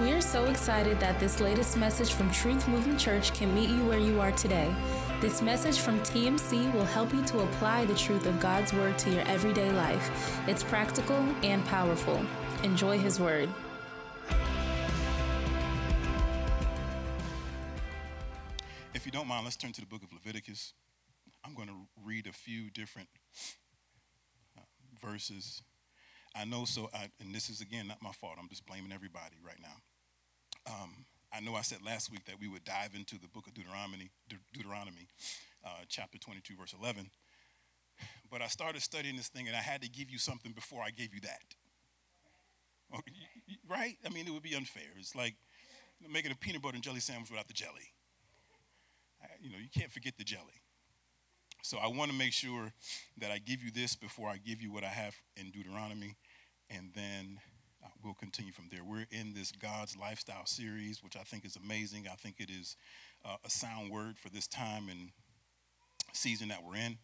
We are so excited that this latest message from Truth Movement Church can meet you where you are today. This message from TMC will help you to apply the truth of God's Word to your everyday life. It's practical and powerful. Enjoy His Word. If you don't mind, let's turn to the book of Leviticus. I'm going to read a few different uh, verses. I know so, I, and this is again not my fault. I'm just blaming everybody right now. Um, I know I said last week that we would dive into the book of Deuteronomy, De- Deuteronomy, uh, chapter 22, verse 11. But I started studying this thing, and I had to give you something before I gave you that. Right? I mean, it would be unfair. It's like making a peanut butter and jelly sandwich without the jelly. I, you know, you can't forget the jelly. So I want to make sure that I give you this before I give you what I have in Deuteronomy, and then we'll continue from there. We're in this God's Lifestyle series, which I think is amazing. I think it is uh, a sound word for this time and season that we're in.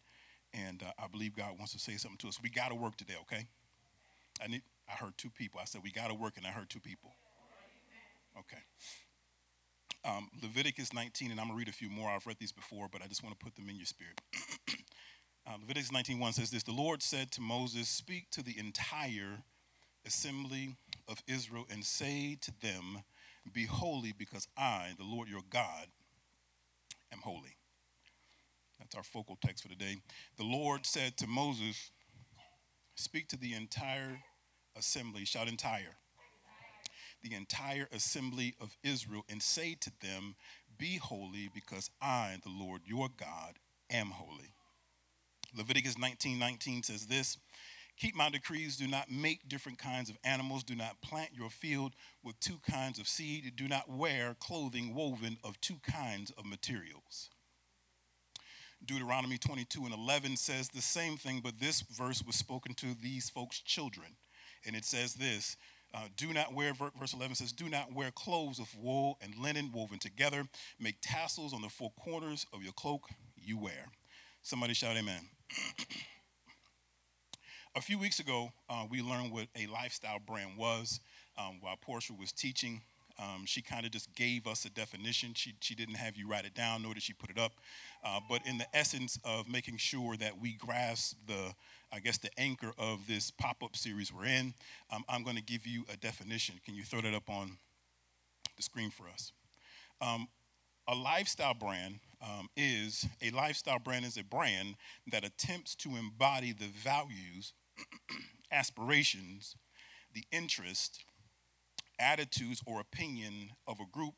And uh, I believe God wants to say something to us. We got to work today, okay? I need. I heard two people. I said we got to work, and I heard two people. Okay. Um, Leviticus 19, and I'm to read a few more. I've read these before, but I just want to put them in your spirit. uh, Leviticus 19:1 says this: The Lord said to Moses, "Speak to the entire." assembly of Israel and say to them, Be holy, because I, the Lord your God, am holy. That's our focal text for today. The Lord said to Moses, Speak to the entire assembly, shout entire. The entire assembly of Israel and say to them, Be holy, because I, the Lord your God, am holy. Leviticus 19 19 says this Keep my decrees. Do not make different kinds of animals. Do not plant your field with two kinds of seed. Do not wear clothing woven of two kinds of materials. Deuteronomy 22 and 11 says the same thing, but this verse was spoken to these folks' children. And it says this uh, do not wear, verse 11 says, do not wear clothes of wool and linen woven together. Make tassels on the four corners of your cloak you wear. Somebody shout, Amen. A few weeks ago, uh, we learned what a lifestyle brand was. Um, while Portia was teaching, um, she kind of just gave us a definition. She, she didn't have you write it down, nor did she put it up. Uh, but in the essence of making sure that we grasp the, I guess, the anchor of this pop up series we're in, um, I'm going to give you a definition. Can you throw that up on the screen for us? Um, a lifestyle brand um, is a lifestyle brand is a brand that attempts to embody the values aspirations, the interest, attitudes, or opinion of a group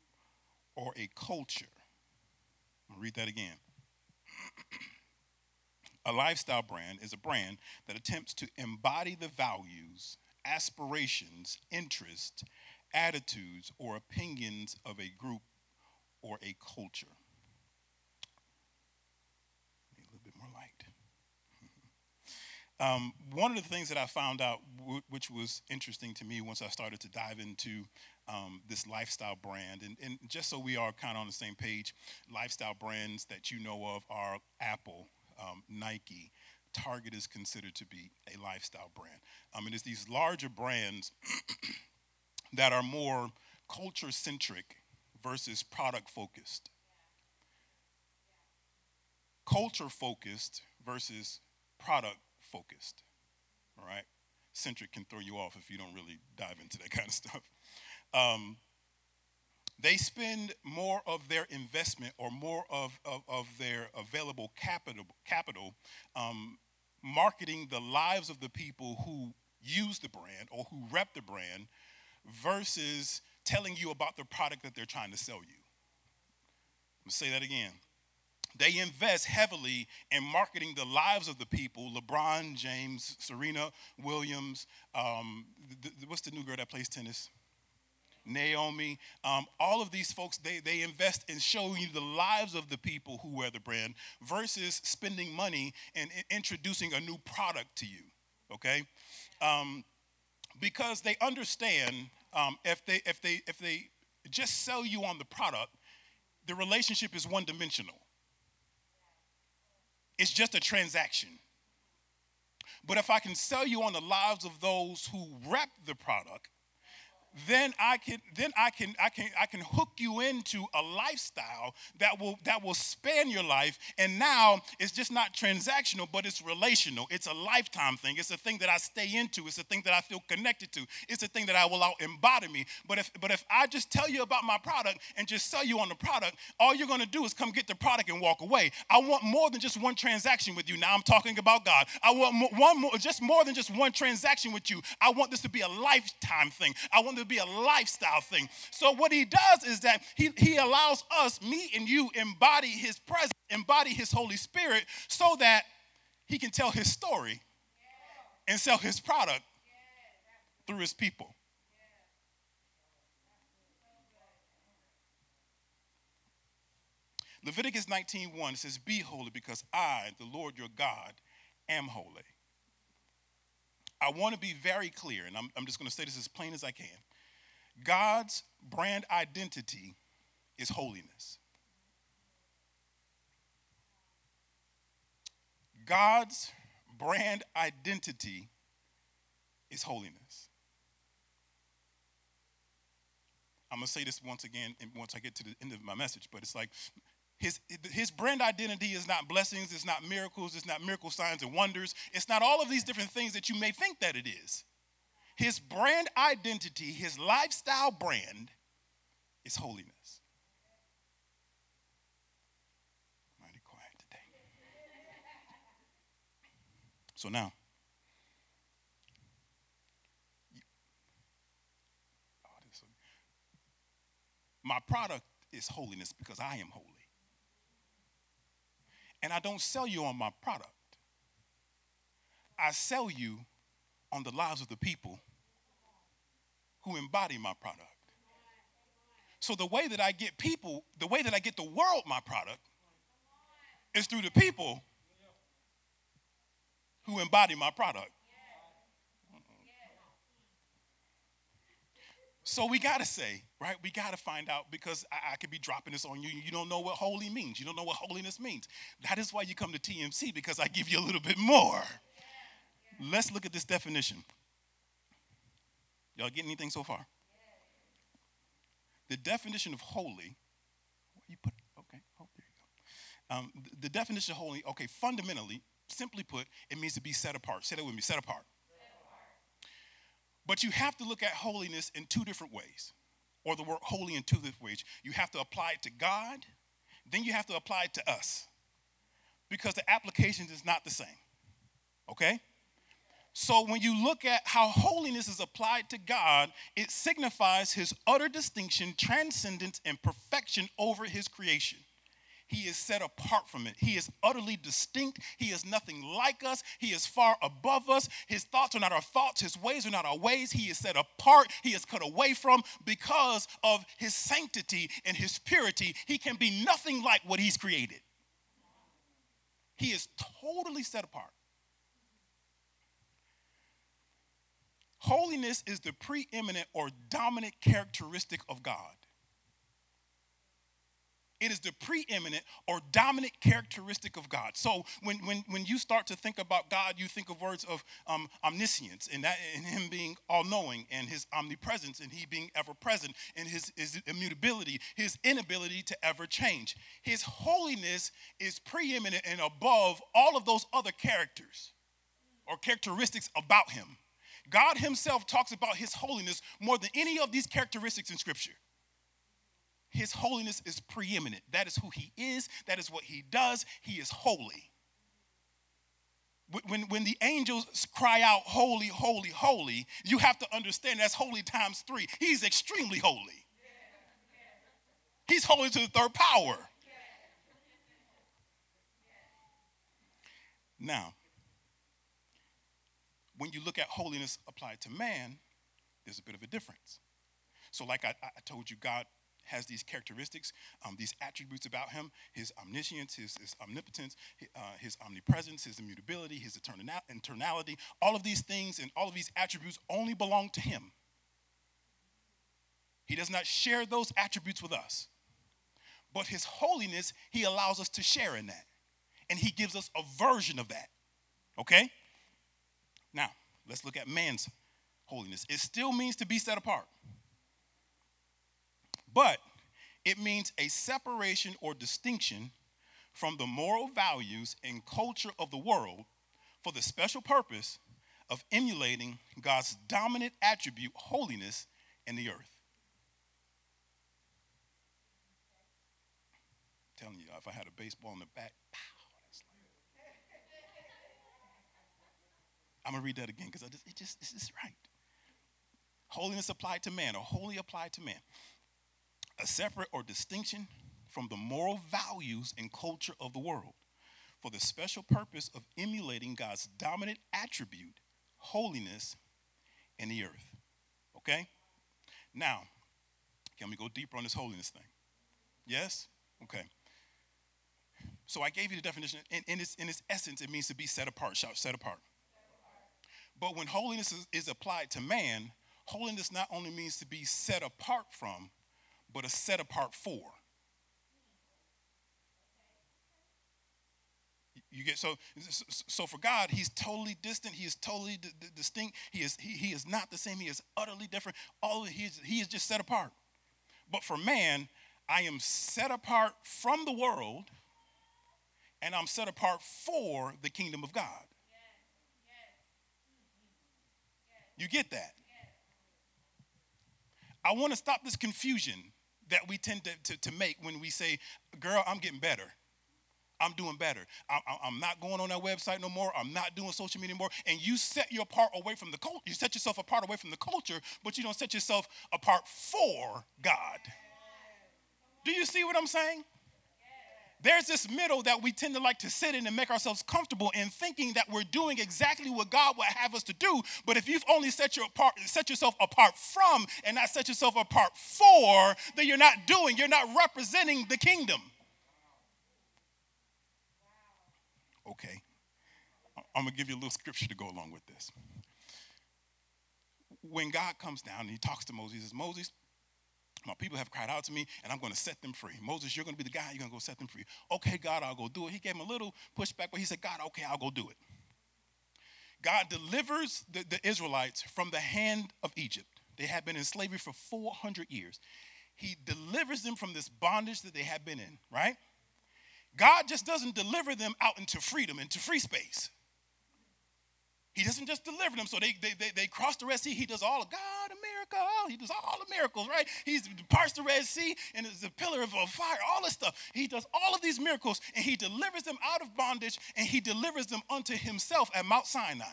or a culture. I'll read that again. a lifestyle brand is a brand that attempts to embody the values, aspirations, interests, attitudes, or opinions of a group or a culture. Um, one of the things that I found out, w- which was interesting to me once I started to dive into um, this lifestyle brand, and, and, just so we are kind of on the same page, lifestyle brands that you know of are Apple, um, Nike, Target is considered to be a lifestyle brand. Um, and it's these larger brands that are more culture centric versus product focused. Culture focused versus product focused. All right? Centric can throw you off if you don't really dive into that kind of stuff. Um, they spend more of their investment or more of, of, of their available capital, capital um, marketing the lives of the people who use the brand or who rep the brand versus telling you about the product that they're trying to sell you. Let me say that again. They invest heavily in marketing the lives of the people. LeBron James, Serena Williams, um, th- th- what's the new girl that plays tennis? Naomi, um, all of these folks, they, they invest in showing you the lives of the people who wear the brand versus spending money and, and introducing a new product to you, okay? Um, because they understand um, if, they, if, they, if they just sell you on the product, the relationship is one dimensional. It's just a transaction. But if I can sell you on the lives of those who rep the product, then I can then I can I can I can hook you into a lifestyle that will that will span your life. And now it's just not transactional but it's relational. It's a lifetime thing. It's a thing that I stay into. It's a thing that I feel connected to. It's a thing that I will out embody me. But if but if I just tell you about my product and just sell you on the product all you're going to do is come get the product and walk away. I want more than just one transaction with you. Now I'm talking about God. I want more, one more just more than just one transaction with you. I want this to be a lifetime thing. I want to be a lifestyle thing. So what he does is that he, he allows us, me and you, embody his presence, embody his Holy Spirit, so that he can tell his story and sell his product through his people. Leviticus 19:1 says, Be holy because I, the Lord your God, am holy. I want to be very clear, and I'm, I'm just going to say this as plain as I can. God's brand identity is holiness. God's brand identity is holiness. I'm going to say this once again once I get to the end of my message, but it's like his, his brand identity is not blessings, it's not miracles, it's not miracle signs and wonders, it's not all of these different things that you may think that it is. His brand identity, his lifestyle brand is holiness. Mighty quiet today. So now, my product is holiness because I am holy. And I don't sell you on my product. I sell you on the lives of the people who embody my product. So the way that I get people, the way that I get the world my product is through the people who embody my product. So we got to say, right? We got to find out because I, I, could be dropping this on you. You don't know what holy means. You don't know what holiness means. That is why you come to TMC because I give you a little bit more. Let's look at this definition. Y'all get anything so far? The definition of holy, you put, okay, oh, there you go. Um, the, the definition of holy, okay, fundamentally, simply put, it means to be set apart. Say that with me, set apart. But you have to look at holiness in two different ways, or the word holy in two different ways. You have to apply it to God, then you have to apply it to us, because the application is not the same. Okay? So when you look at how holiness is applied to God, it signifies his utter distinction, transcendence, and perfection over his creation. He is set apart from it. He is utterly distinct. He is nothing like us. He is far above us. His thoughts are not our thoughts. His ways are not our ways. He is set apart. He is cut away from because of his sanctity and his purity. He can be nothing like what he's created. He is totally set apart. Holiness is the preeminent or dominant characteristic of God. It is the preeminent or dominant characteristic of God. So when, when, when you start to think about God, you think of words of um, omniscience and, that, and Him being all knowing and His omnipresence and He being ever present and his, his immutability, His inability to ever change. His holiness is preeminent and above all of those other characters or characteristics about Him. God Himself talks about His holiness more than any of these characteristics in Scripture. His holiness is preeminent. That is who He is, that is what He does. He is holy. When, when the angels cry out, Holy, holy, holy, you have to understand that's holy times three. He's extremely holy. He's holy to the third power. Now, when you look at holiness applied to man, there's a bit of a difference. So, like I, I told you, God has these characteristics, um, these attributes about him his omniscience, his, his omnipotence, uh, his omnipresence, his immutability, his eternality. All of these things and all of these attributes only belong to him. He does not share those attributes with us. But his holiness, he allows us to share in that. And he gives us a version of that. Okay? Now, let's look at man's holiness. It still means to be set apart. but it means a separation or distinction from the moral values and culture of the world for the special purpose of emulating God's dominant attribute, holiness, in the earth. I'm telling you, if I had a baseball in the back, pow, I'm gonna read that again because it just this is right. Holiness applied to man, or wholly applied to man. A separate or distinction from the moral values and culture of the world for the special purpose of emulating God's dominant attribute, holiness, in the earth. Okay? Now, can we go deeper on this holiness thing? Yes? Okay. So I gave you the definition. In, in, its, in its essence, it means to be set apart. Shout, set apart. But when holiness is, is applied to man, holiness not only means to be set apart from, but a set apart for. You get so so for God, He's totally distant. He is totally d- d- distinct. He is he, he is not the same. He is utterly different. All he is, he is just set apart. But for man, I am set apart from the world, and I'm set apart for the kingdom of God. You get that? I want to stop this confusion that we tend to, to, to, make when we say, girl, I'm getting better. I'm doing better. I, am not going on that website no more. I'm not doing social media anymore. And you set your part away from the culture. You set yourself apart away from the culture, but you don't set yourself apart for God. Do you see what I'm saying? There's this middle that we tend to like to sit in and make ourselves comfortable in thinking that we're doing exactly what God would have us to do. But if you've only set, your apart, set yourself apart from and not set yourself apart for, then you're not doing, you're not representing the kingdom. Okay. I'm going to give you a little scripture to go along with this. When God comes down and he talks to Moses, he says, Moses, my people have cried out to me, and I'm going to set them free. Moses, you're going to be the guy, you're going to go set them free. Okay, God, I'll go do it. He gave him a little pushback, but he said, God, okay, I'll go do it. God delivers the, the Israelites from the hand of Egypt. They had been in slavery for 400 years. He delivers them from this bondage that they had been in, right? God just doesn't deliver them out into freedom, into free space. He doesn't just deliver them. So they, they, they, they cross the Red Sea. He does all of God, a miracle. Oh, he does all the miracles, right? He parts the Red Sea and is a pillar of fire, all this stuff. He does all of these miracles and he delivers them out of bondage and he delivers them unto himself at Mount Sinai.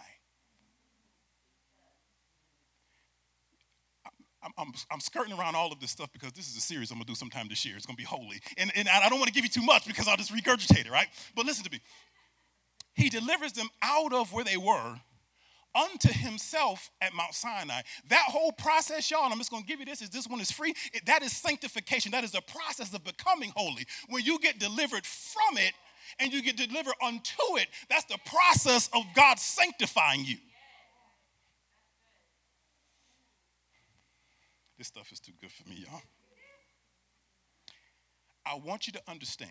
I'm, I'm, I'm, skirting around all of this stuff because this is a series I'm going to do sometime this year. It's going to be holy. And, and I don't want to give you too much because I'll just regurgitate it, right? But listen to me. He delivers them out of where they were unto himself at Mount Sinai. That whole process, y'all, and I'm just going to give you this, is this one is free. It, that is sanctification. That is a process of becoming holy. When you get delivered from it and you get delivered unto it, that's the process of God sanctifying you. This stuff is too good for me, y'all. I want you to understand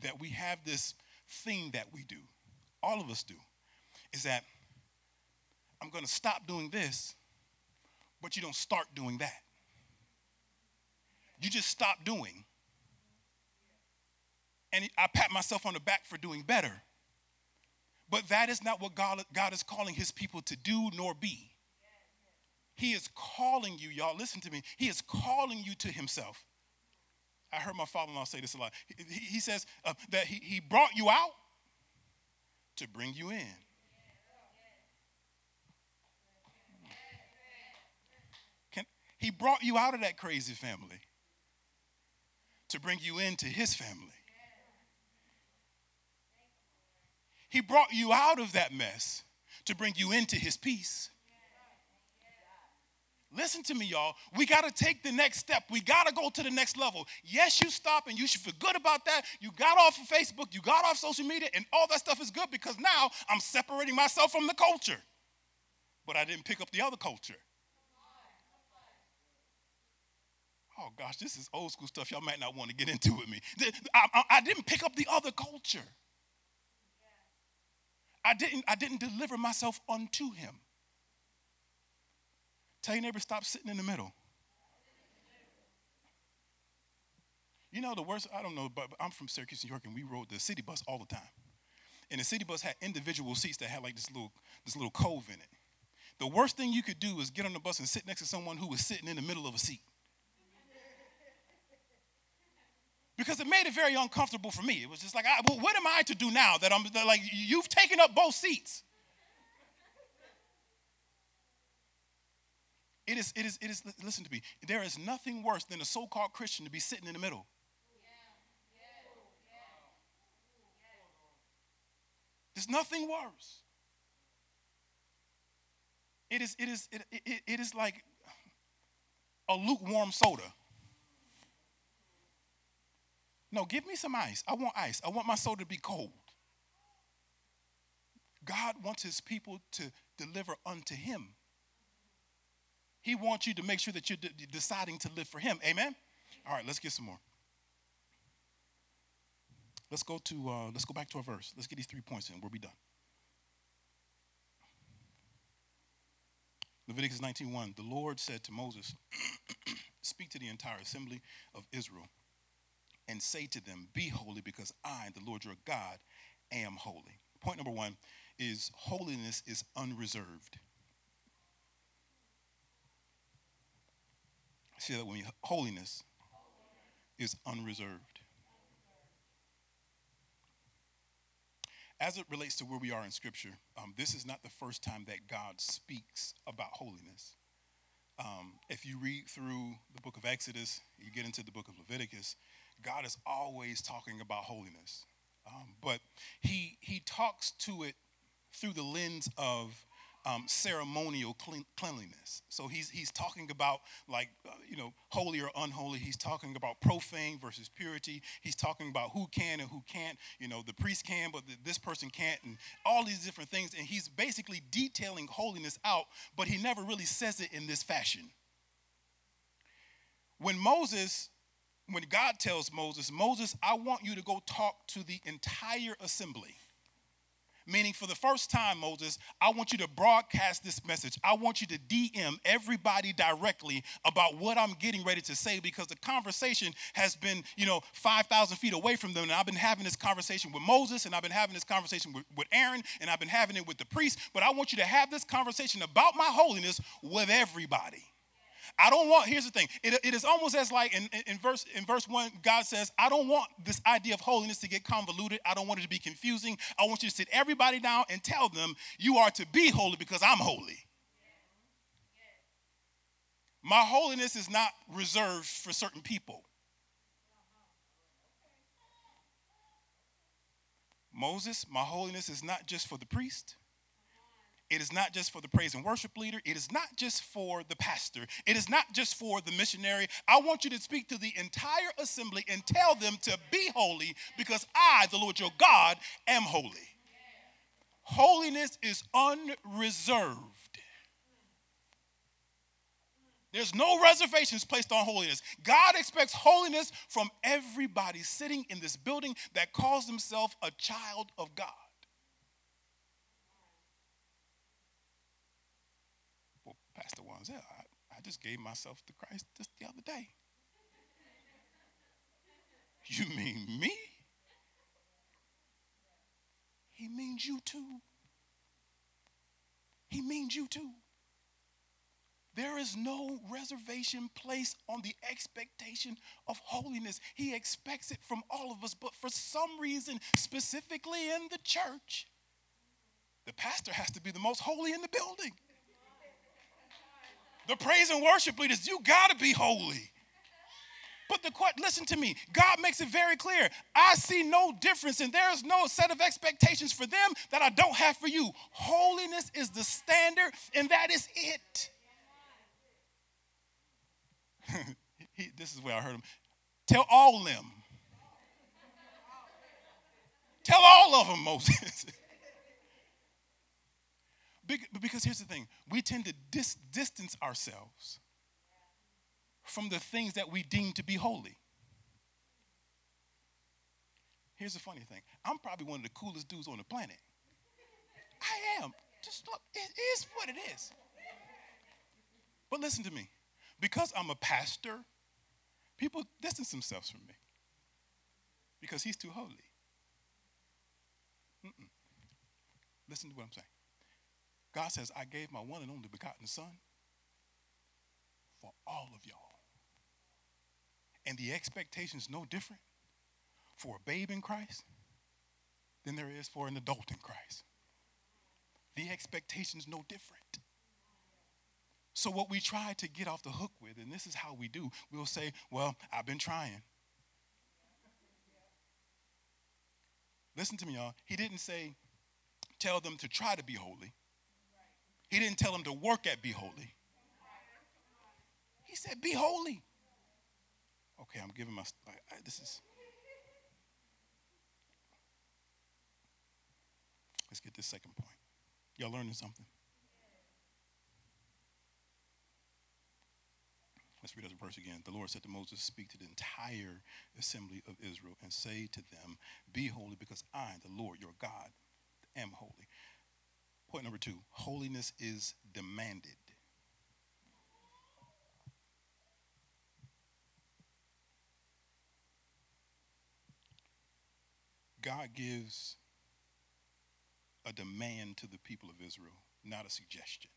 that we have this thing that we do, all of us do, is that I'm going to stop doing this, but you don't start doing that. You just stop doing. And I pat myself on the back for doing better. But that is not what God, God is calling his people to do nor be. He is calling you, y'all, listen to me. He is calling you to himself. I heard my father in law say this a lot. He, he says uh, that he, he brought you out to bring you in. He brought you out of that crazy family to bring you into his family. He brought you out of that mess to bring you into his peace. Listen to me, y'all. We got to take the next step. We got to go to the next level. Yes, you stop and you should feel good about that. You got off of Facebook, you got off social media, and all that stuff is good because now I'm separating myself from the culture. But I didn't pick up the other culture. Oh gosh, this is old school stuff y'all might not want to get into with me. I, I, I didn't pick up the other culture. I didn't, I didn't deliver myself unto him. Tell your neighbor, stop sitting in the middle. You know the worst, I don't know, but I'm from Syracuse, New York, and we rode the city bus all the time. And the city bus had individual seats that had like this little this little cove in it. The worst thing you could do is get on the bus and sit next to someone who was sitting in the middle of a seat. Because it made it very uncomfortable for me. It was just like, I, well, what am I to do now that I'm that like, you've taken up both seats? It is, it is, it is, listen to me. There is nothing worse than a so called Christian to be sitting in the middle. There's nothing worse. It is, it is, it, it, it is like a lukewarm soda. No, give me some ice. I want ice. I want my soda to be cold. God wants his people to deliver unto him. He wants you to make sure that you're de- deciding to live for him. Amen? All right, let's get some more. Let's go to uh, let's go back to our verse. Let's get these three points in. We'll be done. Leviticus 19:1. The Lord said to Moses, Speak to the entire assembly of Israel and say to them, Be holy, because I, the Lord your God, am holy. Point number one is holiness is unreserved. See that when holiness is unreserved. As it relates to where we are in Scripture, um, this is not the first time that God speaks about holiness. Um, if you read through the book of Exodus, you get into the book of Leviticus, God is always talking about holiness. Um, but he, he talks to it through the lens of um, ceremonial clean, cleanliness. So he's, he's talking about like, uh, you know, holy or unholy. He's talking about profane versus purity. He's talking about who can and who can't. You know, the priest can, but the, this person can't, and all these different things. And he's basically detailing holiness out, but he never really says it in this fashion. When Moses when God tells Moses, Moses, I want you to go talk to the entire assembly. Meaning, for the first time, Moses, I want you to broadcast this message. I want you to DM everybody directly about what I'm getting ready to say because the conversation has been, you know, 5,000 feet away from them. And I've been having this conversation with Moses, and I've been having this conversation with, with Aaron, and I've been having it with the priest. But I want you to have this conversation about my holiness with everybody. I don't want, here's the thing, it, it is almost as like in, in, verse, in verse 1, God says, I don't want this idea of holiness to get convoluted. I don't want it to be confusing. I want you to sit everybody down and tell them, you are to be holy because I'm holy. My holiness is not reserved for certain people. Moses, my holiness is not just for the priest. It is not just for the praise and worship leader. It is not just for the pastor. It is not just for the missionary. I want you to speak to the entire assembly and tell them to be holy because I, the Lord your God, am holy. Holiness is unreserved. There's no reservations placed on holiness. God expects holiness from everybody sitting in this building that calls themselves a child of God. Pastor Wanzel, I, I just gave myself to Christ just the other day. You mean me? He means you too. He means you too. There is no reservation placed on the expectation of holiness. He expects it from all of us, but for some reason, specifically in the church, the pastor has to be the most holy in the building. The praise and worship leaders, you got to be holy. But the listen to me. God makes it very clear. I see no difference, and there is no set of expectations for them that I don't have for you. Holiness is the standard, and that is it. he, this is where I heard him. Tell all them. Tell all of them, Moses. Because here's the thing we tend to dis- distance ourselves from the things that we deem to be holy. Here's the funny thing I'm probably one of the coolest dudes on the planet. I am. Just look, it is what it is. But listen to me. Because I'm a pastor, people distance themselves from me. because he's too holy. Mm-mm. Listen to what I'm saying. God says, I gave my one and only begotten Son for all of y'all. And the expectation is no different for a babe in Christ than there is for an adult in Christ. The expectation is no different. So, what we try to get off the hook with, and this is how we do, we'll say, Well, I've been trying. Listen to me, y'all. He didn't say, Tell them to try to be holy. He didn't tell him to work at be holy. He said, Be holy. Okay, I'm giving my. I, I, this is. Let's get this second point. Y'all learning something? Let's read that verse again. The Lord said to Moses, Speak to the entire assembly of Israel and say to them, Be holy because I, the Lord your God, am holy. Point number two holiness is demanded. God gives a demand to the people of Israel, not a suggestion.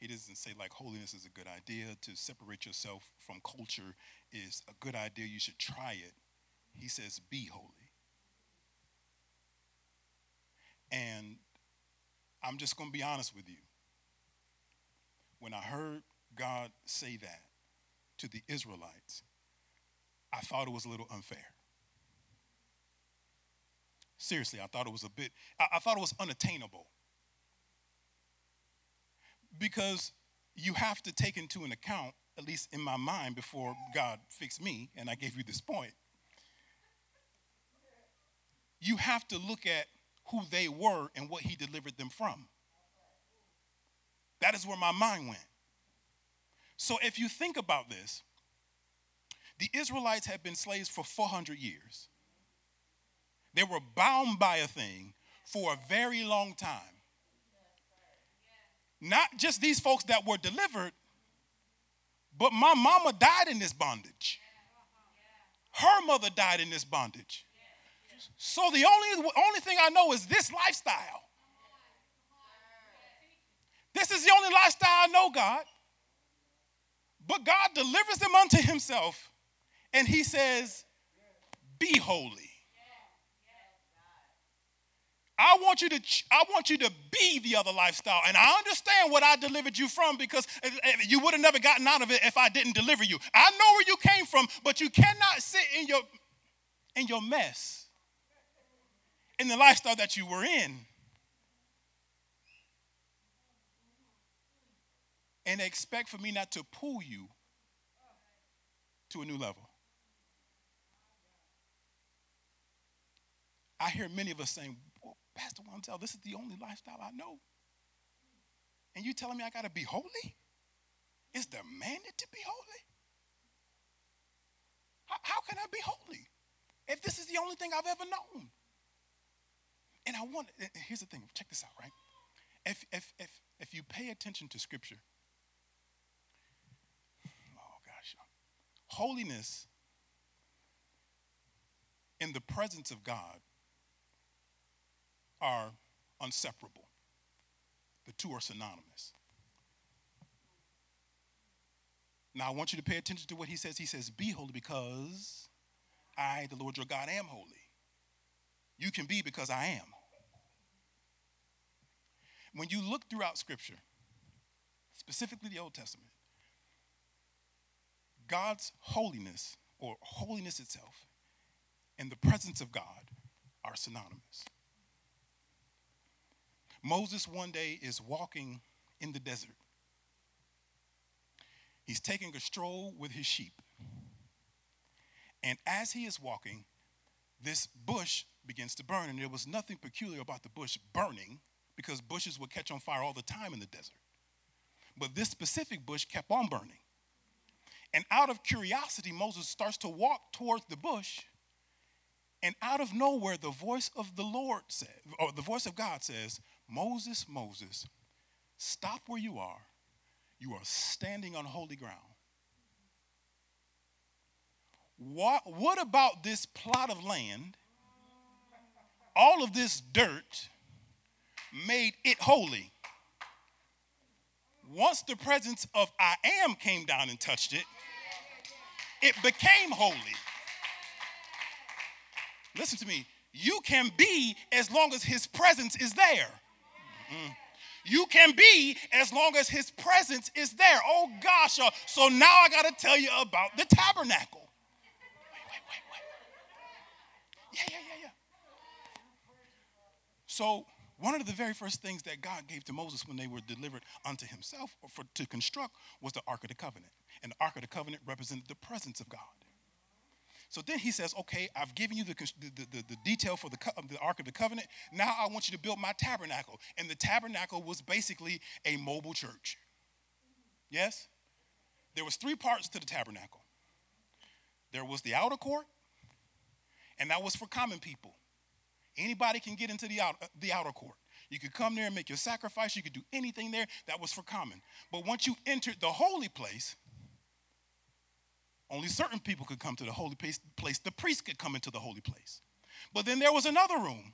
He doesn't say, like, holiness is a good idea. To separate yourself from culture is a good idea. You should try it. He says, be holy. And I'm just going to be honest with you. When I heard God say that to the Israelites, I thought it was a little unfair. Seriously, I thought it was a bit, I, I thought it was unattainable because you have to take into an account, at least in my mind, before God fixed me, and I gave you this point. You have to look at who they were and what He delivered them from. That is where my mind went. So if you think about this, the Israelites had been slaves for 400 years. They were bound by a thing for a very long time. Not just these folks that were delivered, but my mama died in this bondage. Her mother died in this bondage. So the only, only thing I know is this lifestyle. This is the only lifestyle I know, God. But God delivers them unto himself, and he says, Be holy. I want you to I want you to be the other lifestyle. And I understand what I delivered you from because eh, eh, you would have never gotten out of it if I didn't deliver you. I know where you came from, but you cannot sit in your in your mess. In the lifestyle that you were in. And expect for me not to pull you to a new level. I hear many of us saying, Pastor Wanzel, this is the only lifestyle I know. And you telling me I got to be holy? It's demanded to be holy? How, how can I be holy if this is the only thing I've ever known? And I want, here's the thing, check this out, right? If, if, if, if you pay attention to Scripture, oh gosh, holiness in the presence of God are inseparable. The two are synonymous. Now, I want you to pay attention to what he says. He says, Be holy because I, the Lord your God, am holy. You can be because I am. When you look throughout Scripture, specifically the Old Testament, God's holiness or holiness itself and the presence of God are synonymous. Moses one day is walking in the desert. He's taking a stroll with his sheep. And as he is walking, this bush begins to burn. And there was nothing peculiar about the bush burning because bushes would catch on fire all the time in the desert. But this specific bush kept on burning. And out of curiosity, Moses starts to walk towards the bush. And out of nowhere, the voice of the Lord said, or the voice of God says, Moses, Moses, stop where you are. You are standing on holy ground. what, what about this plot of land, all of this dirt, made it holy? Once the presence of I am came down and touched it, it became holy. Listen to me. You can be as long as his presence is there. Mm-hmm. You can be as long as his presence is there. Oh gosh. Uh, so now I got to tell you about the tabernacle. Wait, wait, wait, wait. Yeah, yeah, yeah, yeah. So, one of the very first things that God gave to Moses when they were delivered unto himself for, to construct was the Ark of the Covenant. And the Ark of the Covenant represented the presence of God. So then he says, okay, I've given you the, the, the, the detail for the, the Ark of the Covenant. Now I want you to build my tabernacle. And the tabernacle was basically a mobile church. Yes? There was three parts to the tabernacle. There was the outer court, and that was for common people. Anybody can get into the, out, the outer court. You could come there and make your sacrifice. You could do anything there. That was for common. But once you entered the holy place, only certain people could come to the holy place. The priest could come into the holy place. But then there was another room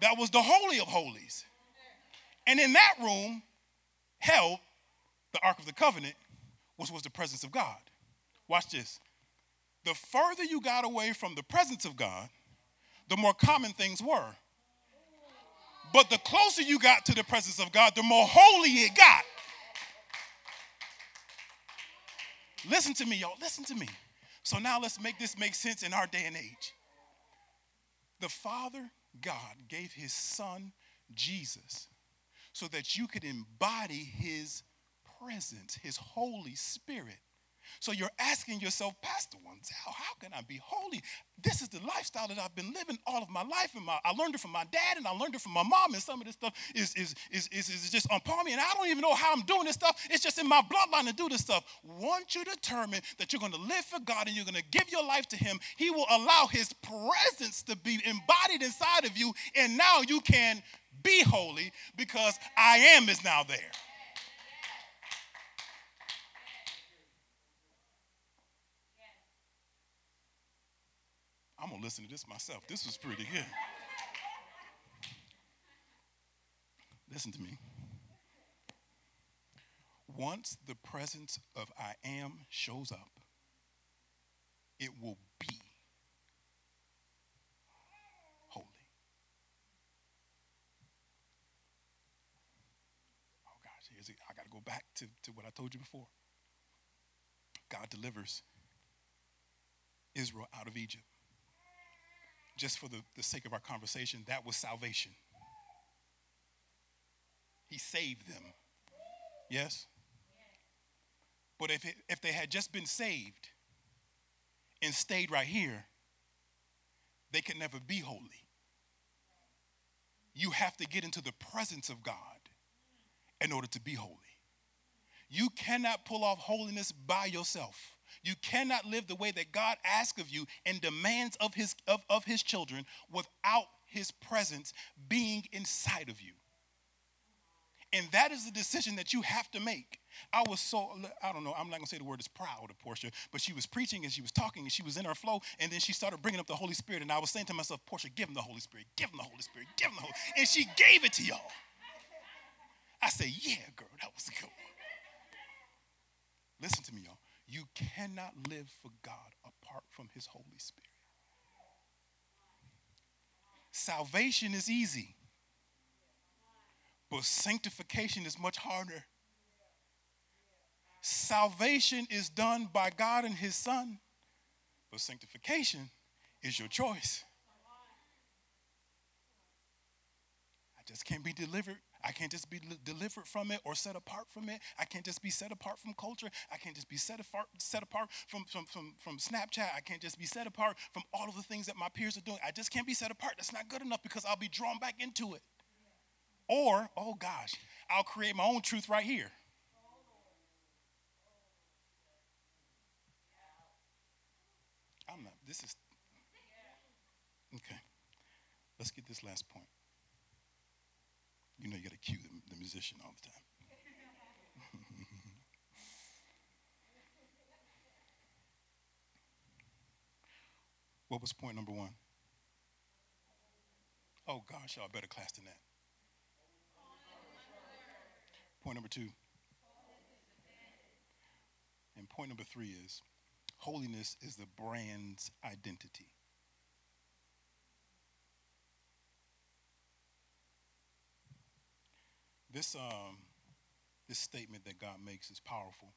that was the Holy of Holies. And in that room held the Ark of the Covenant, which was the presence of God. Watch this. The further you got away from the presence of God, the more common things were. But the closer you got to the presence of God, the more holy it got. Listen to me, y'all. Listen to me. So now let's make this make sense in our day and age. The Father God gave his Son Jesus so that you could embody his presence, his Holy Spirit so you're asking yourself, Pastor Wanzel, how can I be holy? This is the lifestyle that I've been living all of my life. And my, I learned it from my dad and I learned it from my mom. And some of this stuff is, is, is, is, is just upon me. And I don't even know how I'm doing this stuff. It's just in my bloodline to do this stuff. Once you determine that you're going to live for God and you're going to give your life to Him, He will allow His presence to be embodied inside of you. And now you can be holy because I am is now there. I'm going to listen to this myself. This was pretty good. Listen to me. Once the presence of I am shows up, it will be holy. Oh gosh, here's it. I got to go back to, to what I told you before. God delivers Israel out of Egypt just for the, the sake of our conversation, that was salvation. He saved them. Yes? But if, it, if they had just been saved and stayed right here, they could never be holy. You have to get into the presence of God in order to be holy. You cannot pull off holiness by yourself. You cannot live the way that God asks of you and demands of his, of, of his children without his presence being inside of you. And that is the decision that you have to make. I was so, I don't know, I'm not gonna say the word is proud of Portia, but she was preaching and she was talking and she was in her flow, and then she started bringing up the Holy Spirit. And I was saying to myself, Portia, give him the Holy Spirit, give him the Holy Spirit, give him the Holy And she gave it to y'all. I said, yeah, girl, that was good. Listen to me, y'all. You cannot live for God apart from His Holy Spirit. Salvation is easy, but sanctification is much harder. Salvation is done by God and His Son, but sanctification is your choice. I just can't be delivered I can't just be delivered from it or set apart from it. I can't just be set apart from culture. I can't just be set apart, set apart from, from, from, from Snapchat. I can't just be set apart from all of the things that my peers are doing. I just can't be set apart. That's not good enough because I'll be drawn back into it. Or, oh gosh, I'll create my own truth right here. I'm not, this is, okay. Let's get this last point. You know, you got to cue the, the musician all the time. What was point number one? Oh gosh, y'all better class than that. Point number two. And point number three is holiness is the brand's identity. This, um, this statement that God makes is powerful.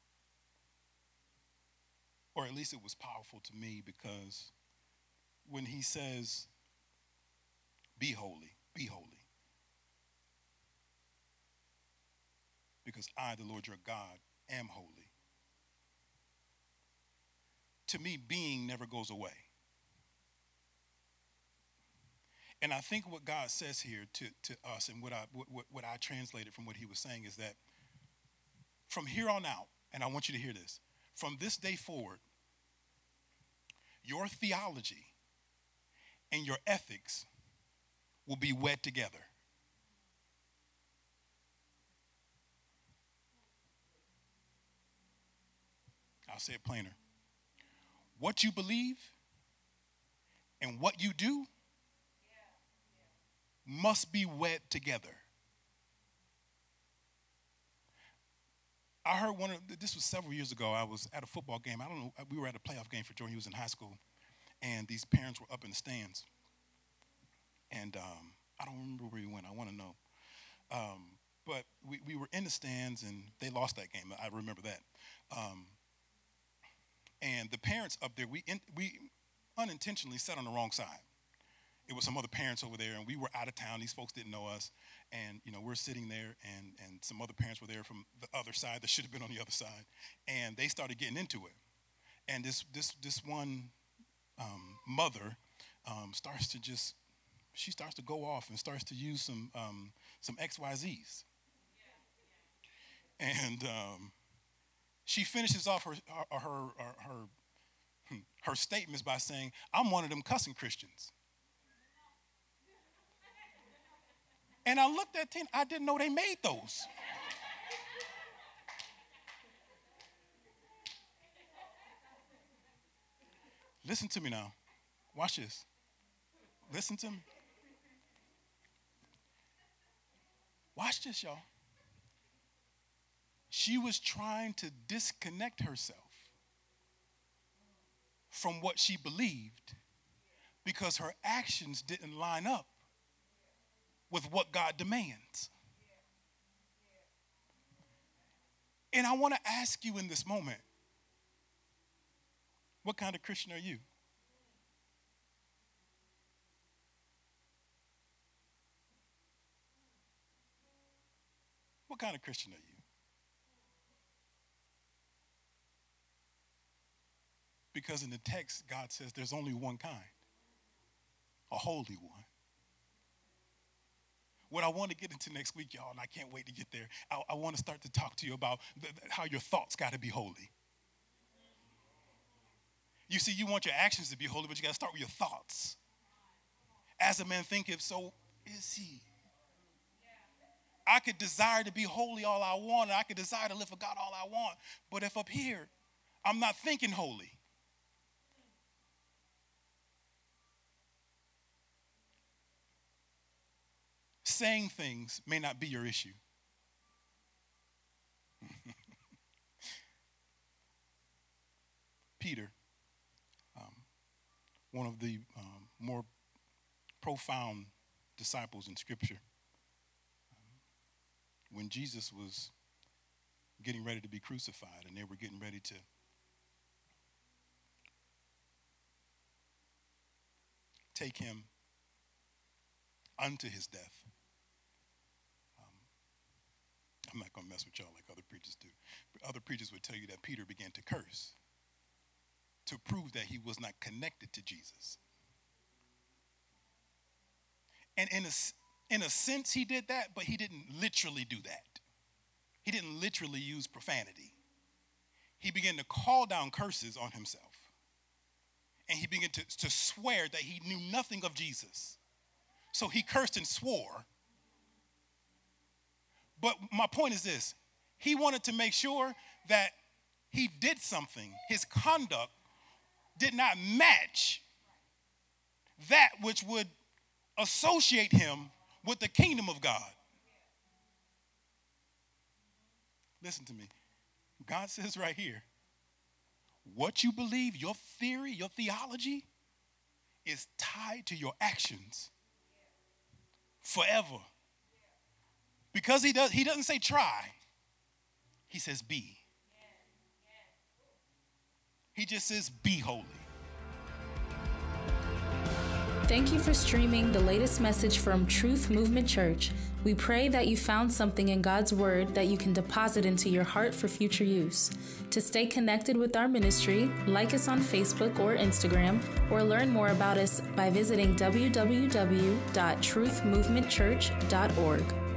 Or at least it was powerful to me because when he says, Be holy, be holy. Because I, the Lord your God, am holy. To me, being never goes away. And I think what God says here to, to us, and what I, what, what I translated from what he was saying, is that from here on out, and I want you to hear this, from this day forward, your theology and your ethics will be wed together. I'll say it plainer. What you believe and what you do must be wed together. I heard one of this was several years ago. I was at a football game. I don't know. We were at a playoff game for Jordan. He was in high school, and these parents were up in the stands. And um, I don't remember where he went. I want to know. Um, but we, we were in the stands, and they lost that game. I remember that. Um, and the parents up there, we in, we unintentionally sat on the wrong side it was some other parents over there, and we were out of town. These folks didn't know us, and you know we're sitting there, and and some other parents were there from the other side that should have been on the other side, and they started getting into it, and this this this one um, mother um, starts to just she starts to go off and starts to use some um, some X Y Z's, and um, she finishes off her her her, her, hmm, her statements by saying, "I'm one of them cussing Christians." And I looked at 10, I didn't know they made those. Listen to me now. Watch this. Listen to me. Watch this, y'all. She was trying to disconnect herself from what she believed because her actions didn't line up with what God demands. And I want to ask you in this moment what kind of Christian are you? What kind of Christian are you? Because in the text, God says there's only one kind, a holy one. What I want to get into next week, y'all, and I can't wait to get there, I, I want to start to talk to you about the, how your thoughts got to be holy. You see, you want your actions to be holy, but you got to start with your thoughts. As a man thinketh, so is he. I could desire to be holy all I want, and I could desire to live for God all I want. But if up here, I'm not thinking holy, saying things may not be your issue. Peter, um, one of the um, more profound disciples in Scripture, um, when Jesus was getting ready to be crucified and they were getting ready to take him unto his death. I'm not going to mess with y'all like other preachers do. But other preachers would tell you that Peter began to curse to prove that he was not connected to Jesus. And in a, in a sense, he did that, but he didn't literally do that. He didn't literally use profanity. He began to call down curses on himself. And he began to, to swear that he knew nothing of Jesus. So he cursed and swore but my point is this he wanted to make sure that he did something, his conduct did not match that which would associate him with the kingdom of God. Listen to me. God says right here, what you believe, your theory, your theology, is tied to your actions forever. Because he does he doesn't say try. He says be. He just says be holy. Thank you for streaming the latest message from Truth Movement Church. We pray that you found something in God's Word that you can deposit into your heart for future use. To stay connected with our ministry, like us on Facebook or Instagram, or learn more about us by visiting www.truthmovementchurch.org.